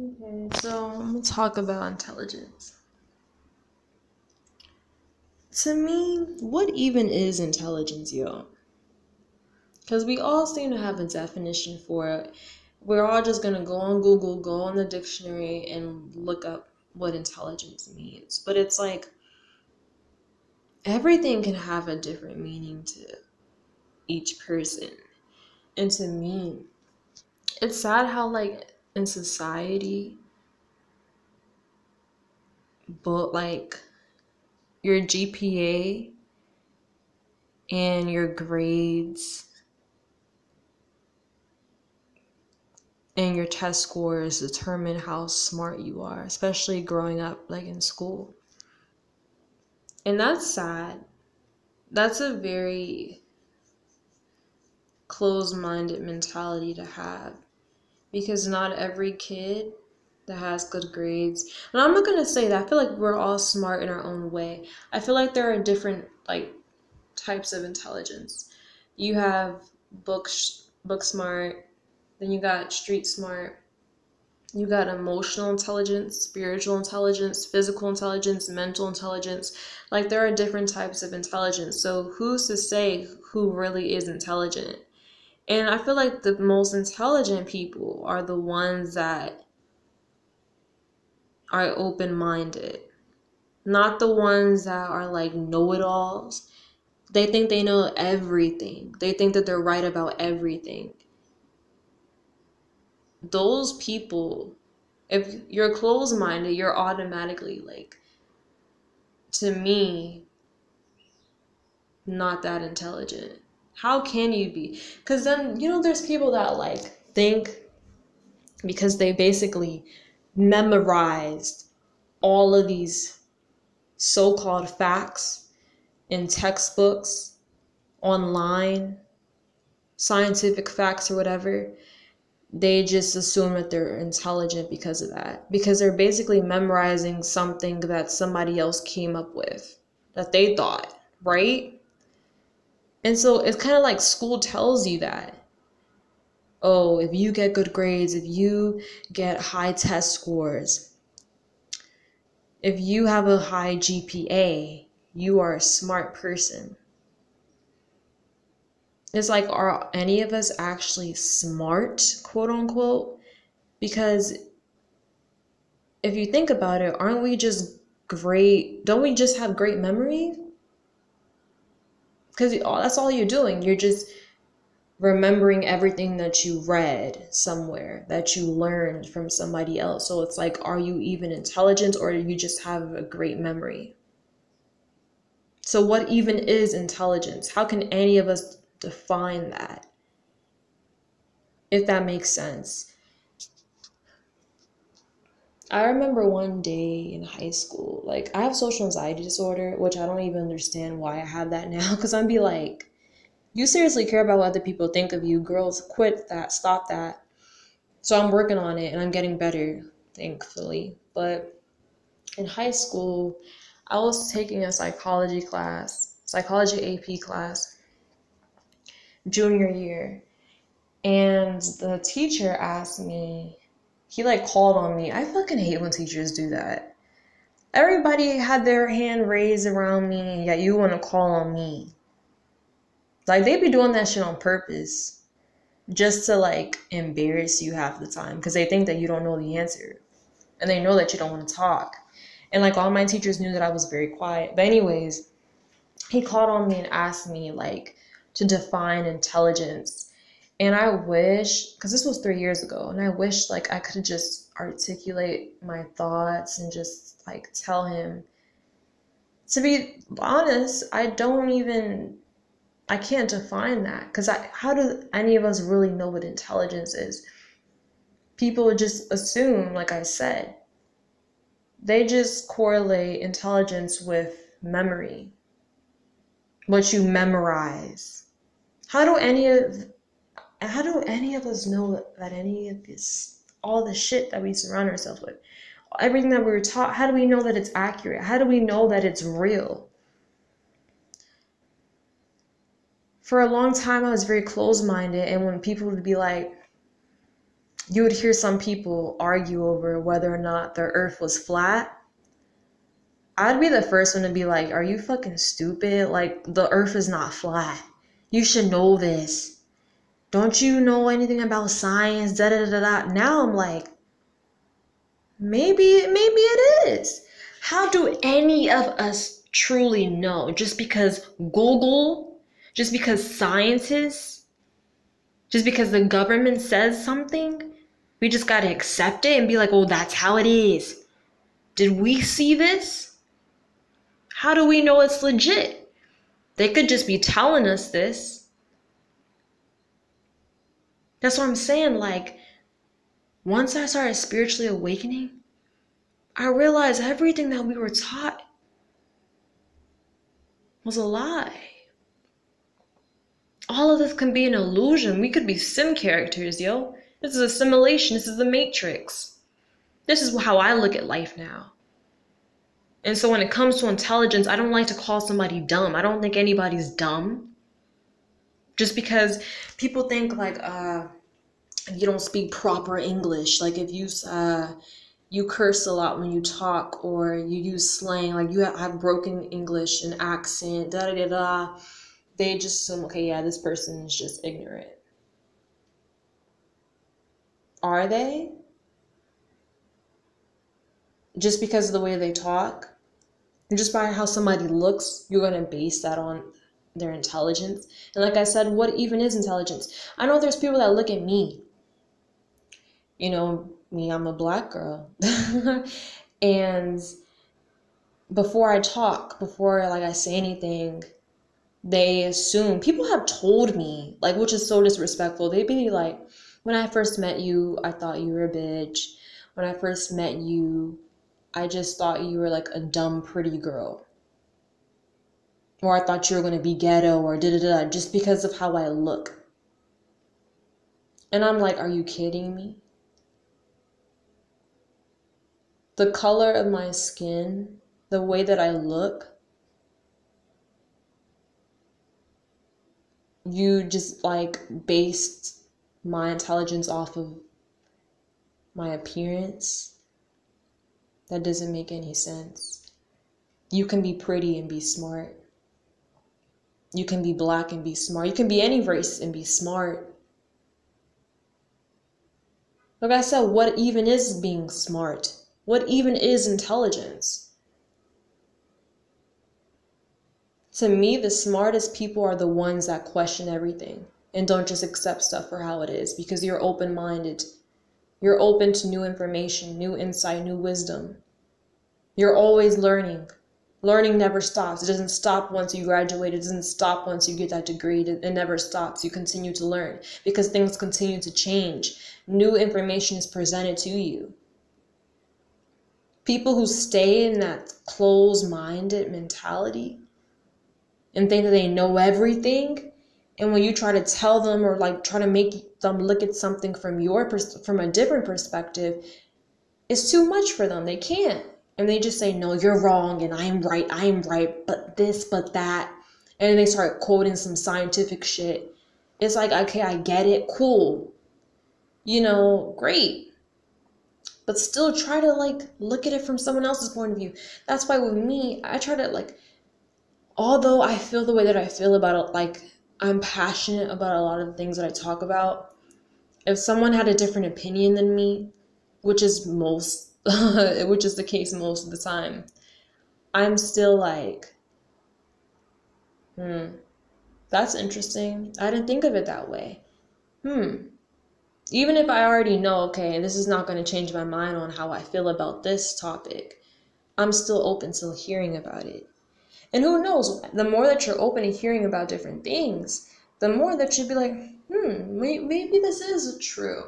Okay, so I'm gonna talk about intelligence. To me, what even is intelligence, yo? Because we all seem to have a definition for it. We're all just gonna go on Google, go on the dictionary, and look up what intelligence means. But it's like everything can have a different meaning to each person. And to me, it's sad how, like, in society, but like your GPA and your grades and your test scores determine how smart you are, especially growing up like in school. And that's sad. That's a very closed minded mentality to have because not every kid that has good grades and i'm not going to say that i feel like we're all smart in our own way. I feel like there are different like types of intelligence. You have book book smart then you got street smart. You got emotional intelligence spiritual intelligence physical intelligence mental intelligence. Like there are different types of intelligence. So who's to say who really is intelligent and I feel like the most intelligent people are the ones that are open minded, not the ones that are like know it alls. They think they know everything, they think that they're right about everything. Those people, if you're closed minded, you're automatically like, to me, not that intelligent. How can you be? Because then, you know, there's people that like think because they basically memorized all of these so called facts in textbooks, online, scientific facts, or whatever. They just assume that they're intelligent because of that. Because they're basically memorizing something that somebody else came up with that they thought, right? And so it's kind of like school tells you that. Oh, if you get good grades, if you get high test scores, if you have a high GPA, you are a smart person. It's like, are any of us actually smart, quote unquote? Because if you think about it, aren't we just great? Don't we just have great memory? Because that's all you're doing. You're just remembering everything that you read somewhere, that you learned from somebody else. So it's like, are you even intelligent or do you just have a great memory? So, what even is intelligence? How can any of us define that? If that makes sense. I remember one day in high school, like I have social anxiety disorder, which I don't even understand why I have that now. Cause I'd be like, you seriously care about what other people think of you. Girls, quit that, stop that. So I'm working on it and I'm getting better, thankfully. But in high school, I was taking a psychology class, psychology AP class, junior year. And the teacher asked me, he like called on me. I fucking hate when teachers do that. Everybody had their hand raised around me, yet you want to call on me. Like they be doing that shit on purpose, just to like embarrass you half the time because they think that you don't know the answer, and they know that you don't want to talk. And like all my teachers knew that I was very quiet. But anyways, he called on me and asked me like to define intelligence and I wish, because this was three years ago, and I wish like I could just articulate my thoughts and just like tell him. To be honest, I don't even, I can't define that because I, how do any of us really know what intelligence is? People just assume, like I said, they just correlate intelligence with memory, what you memorize. How do any of how do any of us know that any of this, all the shit that we surround ourselves with, everything that we were taught, how do we know that it's accurate? How do we know that it's real? For a long time, I was very closed minded, and when people would be like, you would hear some people argue over whether or not the earth was flat. I'd be the first one to be like, Are you fucking stupid? Like, the earth is not flat. You should know this. Don't you know anything about science? Da da da da. Now I'm like, maybe, maybe it is. How do any of us truly know? Just because Google, just because scientists, just because the government says something, we just gotta accept it and be like, oh, that's how it is. Did we see this? How do we know it's legit? They could just be telling us this. That's what I'm saying. Like, once I started spiritually awakening, I realized everything that we were taught was a lie. All of this can be an illusion. We could be sim characters, yo. This is a simulation. This is the matrix. This is how I look at life now. And so when it comes to intelligence, I don't like to call somebody dumb. I don't think anybody's dumb. Just because people think like uh you don't speak proper English, like if you uh you curse a lot when you talk or you use slang, like you have broken English and accent, da da da da. They just assume, okay, yeah, this person is just ignorant. Are they? Just because of the way they talk? And just by how somebody looks, you're going to base that on their intelligence. And like I said, what even is intelligence? I know there's people that look at me. You know, me, I'm a black girl. and before I talk, before like I say anything, they assume people have told me, like which is so disrespectful. They'd be like, when I first met you, I thought you were a bitch. When I first met you, I just thought you were like a dumb, pretty girl. Or I thought you were going to be ghetto or da da da just because of how I look. And I'm like, are you kidding me? The color of my skin, the way that I look, you just like based my intelligence off of my appearance, that doesn't make any sense. You can be pretty and be smart. You can be black and be smart. You can be any race and be smart. Like I said, what even is being smart? What even is intelligence? To me, the smartest people are the ones that question everything and don't just accept stuff for how it is because you're open minded. You're open to new information, new insight, new wisdom. You're always learning. Learning never stops. It doesn't stop once you graduate. It doesn't stop once you get that degree. It, it never stops. You continue to learn because things continue to change. New information is presented to you. People who stay in that closed minded mentality and think that they know everything and when you try to tell them or like try to make them look at something from your pers- from a different perspective it's too much for them they can't and they just say no you're wrong and i'm right i'm right but this but that. And they start quoting some scientific shit. It's like okay i get it cool. You know great. But still try to like look at it from someone else's point of view. That's why with me i try to like although i feel the way that i feel about it like I'm passionate about a lot of the things that I talk about. If someone had a different opinion than me, which is most which is the case most of the time, I'm still like hmm that's interesting. I didn't think of it that way. Hmm. Even if I already know, okay, this is not going to change my mind on how I feel about this topic, I'm still open to hearing about it. And who knows, the more that you're open to hearing about different things, the more that you'd be like, hmm, maybe this is true.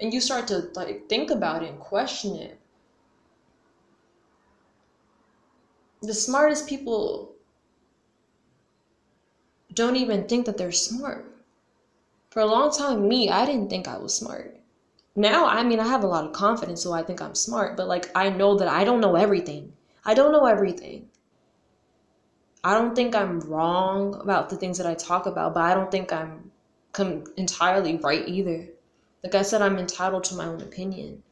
And you start to like think about it and question it. The smartest people don't even think that they're smart. For a long time, me, I didn't think I was smart. Now, I mean, I have a lot of confidence, so I think I'm smart, but like, I know that I don't know everything. I don't know everything. I don't think I'm wrong about the things that I talk about, but I don't think I'm entirely right either. Like I said, I'm entitled to my own opinion.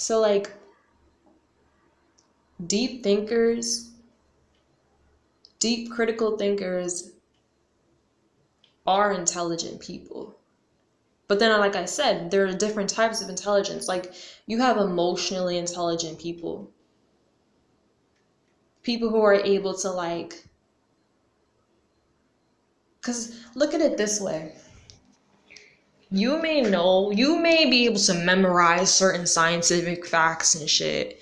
So, like, deep thinkers, deep critical thinkers are intelligent people. But then, like I said, there are different types of intelligence. Like, you have emotionally intelligent people, people who are able to, like, because look at it this way you may know, you may be able to memorize certain scientific facts and shit.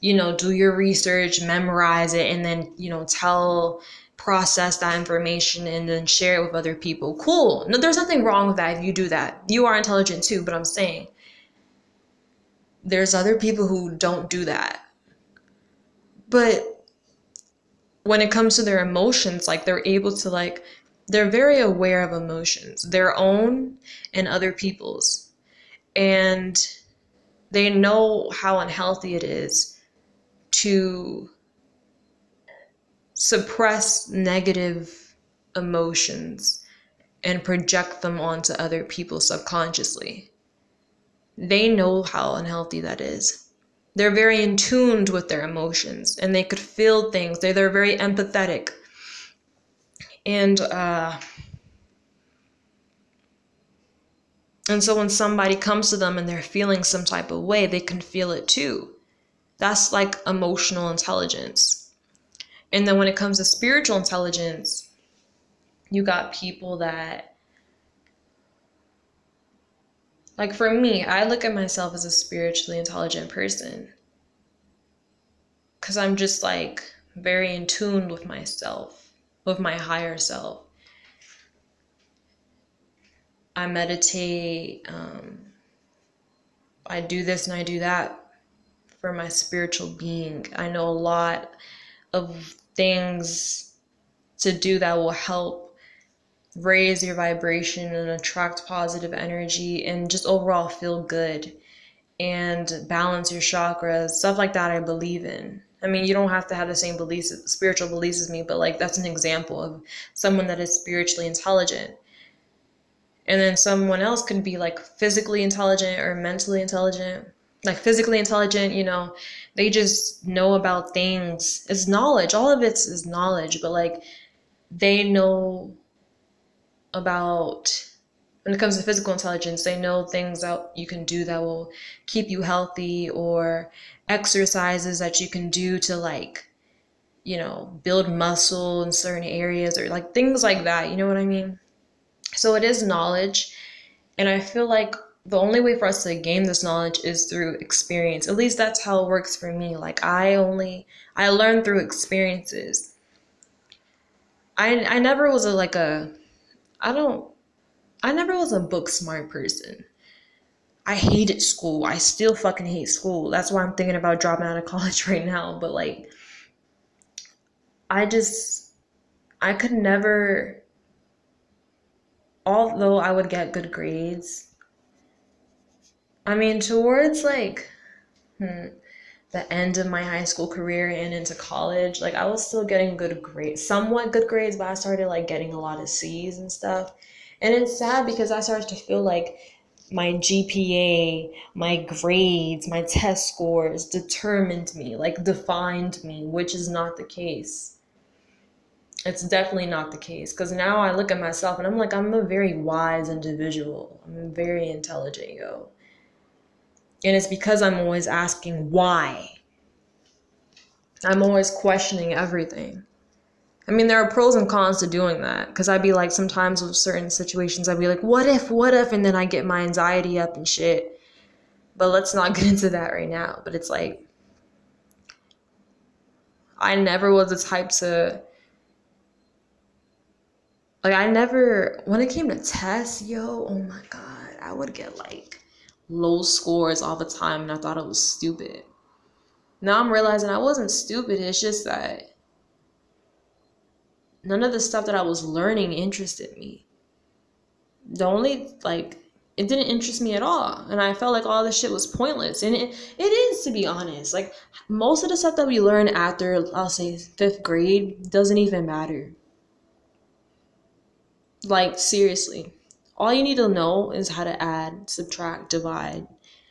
You know, do your research, memorize it, and then, you know, tell process that information and then share it with other people. Cool. No, there's nothing wrong with that if you do that. You are intelligent too, but I'm saying there's other people who don't do that. But when it comes to their emotions, like they're able to like they're very aware of emotions, their own and other people's. And they know how unhealthy it is to suppress negative emotions and project them onto other people subconsciously. They know how unhealthy that is. They're very in tuned with their emotions and they could feel things. They're, they're very empathetic. And uh and so when somebody comes to them and they're feeling some type of way, they can feel it too. That's like emotional intelligence and then when it comes to spiritual intelligence, you got people that like for me, I look at myself as a spiritually intelligent person. Cuz I'm just like very in tune with myself, with my higher self. I meditate, um, I do this and I do that for my spiritual being. I know a lot of things to do that will help raise your vibration and attract positive energy and just overall feel good and balance your chakras stuff like that i believe in i mean you don't have to have the same beliefs spiritual beliefs as me but like that's an example of someone that is spiritually intelligent and then someone else could be like physically intelligent or mentally intelligent like physically intelligent, you know, they just know about things. It's knowledge. All of it is knowledge, but like they know about when it comes to physical intelligence, they know things that you can do that will keep you healthy or exercises that you can do to like you know, build muscle in certain areas or like things like that, you know what I mean? So it is knowledge. And I feel like the only way for us to gain this knowledge is through experience. At least that's how it works for me. Like I only I learn through experiences. I I never was a like a I don't I never was a book smart person. I hated school. I still fucking hate school. That's why I'm thinking about dropping out of college right now, but like I just I could never although I would get good grades I mean, towards like hmm, the end of my high school career and into college, like I was still getting good grades, somewhat good grades, but I started like getting a lot of C's and stuff. And it's sad because I started to feel like my GPA, my grades, my test scores determined me, like defined me, which is not the case. It's definitely not the case because now I look at myself and I'm like, I'm a very wise individual. I'm very intelligent, yo. And it's because I'm always asking why. I'm always questioning everything. I mean, there are pros and cons to doing that because I'd be like, sometimes with certain situations, I'd be like, what if, what if? And then I get my anxiety up and shit. But let's not get into that right now. But it's like, I never was the type to, like, I never, when it came to tests, yo, oh my God, I would get like, low scores all the time and I thought it was stupid. Now I'm realizing I wasn't stupid, it's just that none of the stuff that I was learning interested me. The only like it didn't interest me at all and i felt like all this shit was pointless and it, it is to be honest like most of the stuff that we learn after i'll say fifth grade doesn't even matter Like, seriously. All you need to know is how to add, subtract, divide,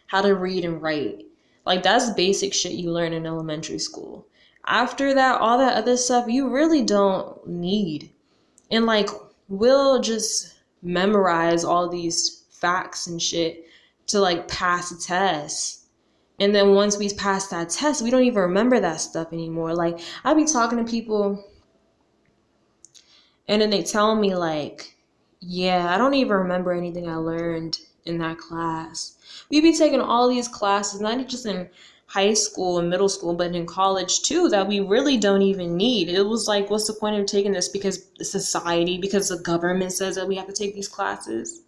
how to read and write. Like, that's basic shit you learn in elementary school. After that, all that other stuff you really don't need. And, like, we'll just memorize all these facts and shit to, like, pass a test. And then once we pass that test, we don't even remember that stuff anymore. Like, I'll be talking to people and then they tell me, like, yeah, I don't even remember anything I learned in that class. We be taking all these classes, not just in high school and middle school, but in college too, that we really don't even need. It was like, what's the point of taking this? Because society, because the government says that we have to take these classes.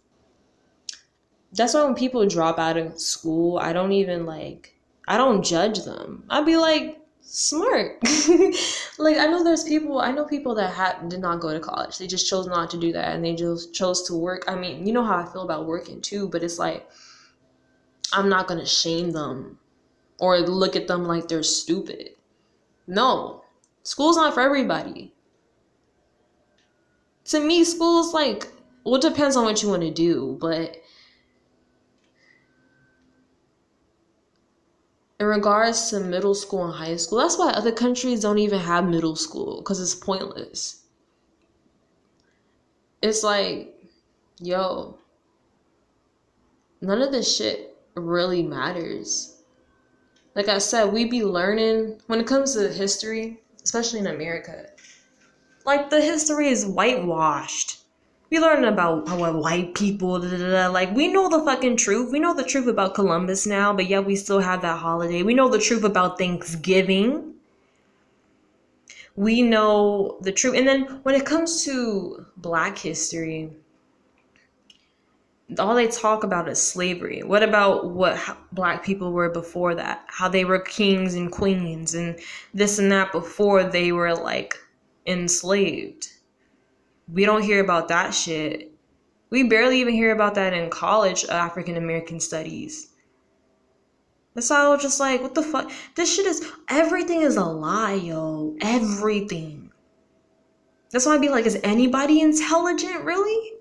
That's why when people drop out of school, I don't even like, I don't judge them. I'd be like, smart. like I know there's people I know people that had did not go to college. They just chose not to do that and they just chose to work. I mean, you know how I feel about working too, but it's like I'm not to shame them or look at them like they're stupid. No. School's not for everybody. To me, school's like well, it depends on what you want to do, but in regards to middle school and high school, that's why other countries don't even have middle school because it's pointless. It's like, yo, none of this shit really matters. Like I said, we be learning when it comes to history, especially in America. Like the history is whitewashed we learn about how white people, da, da, da. like we know the fucking truth. We know the truth about Columbus now, but yet we still have that holiday. We know the truth about Thanksgiving. We know the truth. And then when it comes to black history, all they talk about is slavery. What about what black people were before that? How they were kings and queens and this and that before they were like enslaved we don't hear about that shit. We barely even hear about that in college uh, African American studies. That's was just like, what the fuck? This shit is everything is a lie, yo. Everything. That's why I'd be like, is anybody intelligent really?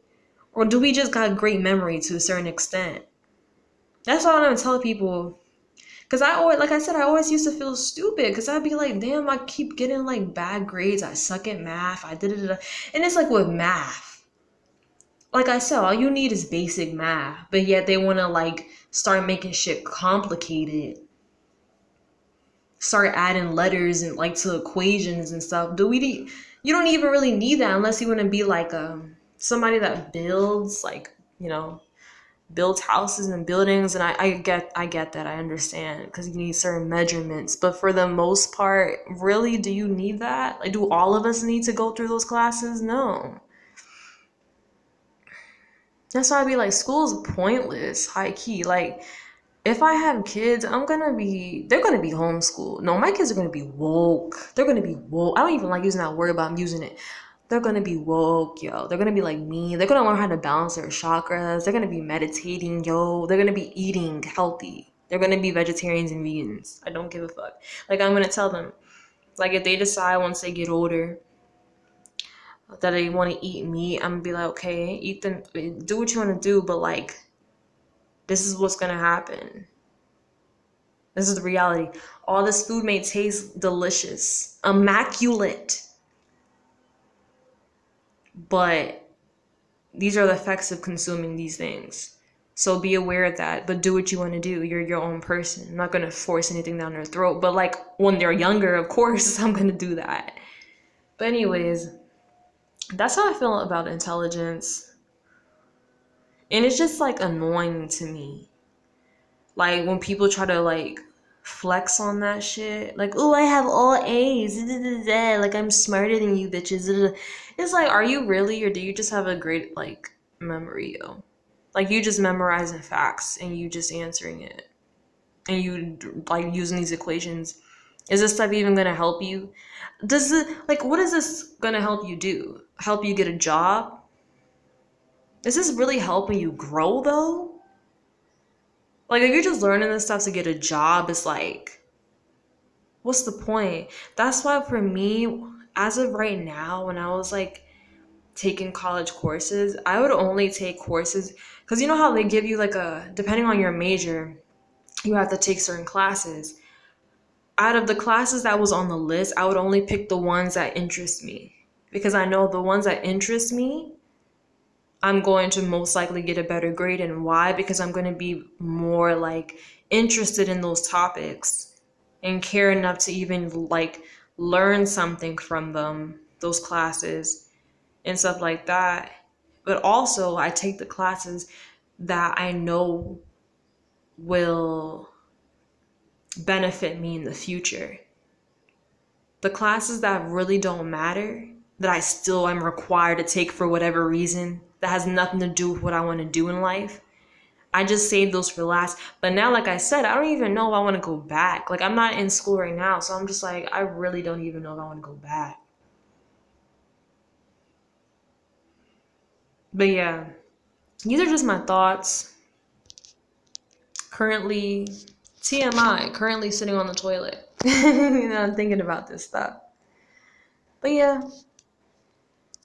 Or do we just got great memory to a certain extent? That's all I'm telling people Cause I always, like I said, I always used to feel stupid. Cause I'd be like, damn, I keep getting like bad grades. I suck at math. I did it, and it's like with math. Like I said, all you need is basic math, but yet they want to like start making shit complicated. Start adding letters and like to equations and stuff. Do we? You don't even really need that unless you want to be like um somebody that builds like you know builds houses and buildings and I, I get I get that I understand because you need certain measurements but for the most part really do you need that? Like do all of us need to go through those classes? No. That's why I'd be like school's pointless high key like if I have kids I'm gonna be they're gonna be homeschooled. No my kids are gonna be woke. They're gonna be woke. I don't even like using that word but I'm using it they're gonna be woke, yo. They're gonna be like me. They're gonna learn how to balance their chakras. They're gonna be meditating, yo. They're gonna be eating healthy. They're gonna be vegetarians and vegans. I don't give a fuck. Like I'm gonna tell them, like if they decide once they get older that they want to eat meat, I'm gonna be like, okay, eat them, do what you want to do, but like, this is what's gonna happen. This is the reality. All this food may taste delicious, immaculate but these are the effects of consuming these things. So be aware of that, but do what you want to do. You're your own person. I'm not going to force anything down their throat. But like when they're younger, of course, I'm going to do that. But, anyways, that's how I feel about intelligence. And it's just like annoying to me. Like when people try to like flex on that shit. Like, oh, I have all A's. Like, I'm smarter than you bitches. It's like, are you really, or do you just have a great, like, memory, yo? Like, you just memorizing facts and you just answering it. And you, like, using these equations. Is this stuff even gonna help you? Does it, like, what is this gonna help you do? Help you get a job? Is this really helping you grow, though? Like if you're just learning this stuff to get a job, it's like, what's the point? That's why for me, as of right now, when I was like taking college courses, I would only take courses because you know how they give you like a depending on your major, you have to take certain classes. Out of the classes that was on the list, I would only pick the ones that interest me because I know the ones that interest me, I'm going to most likely get a better grade. And why? Because I'm going to be more like interested in those topics and care enough to even like learn something from them, those classes and stuff like that. But also, I take the classes that I know will benefit me in the future. The classes that really don't matter, that I still am required to take for whatever reason, that has nothing to do with what I want to do in life. I just saved those for last. But now, like I said, I don't even know if I want to go back. Like, I'm not in school right now, so I'm just like, I really don't even know if I want to go back. But yeah, these are just my thoughts. Currently, TMI, currently sitting on the toilet. you know, I'm thinking about this stuff. But yeah,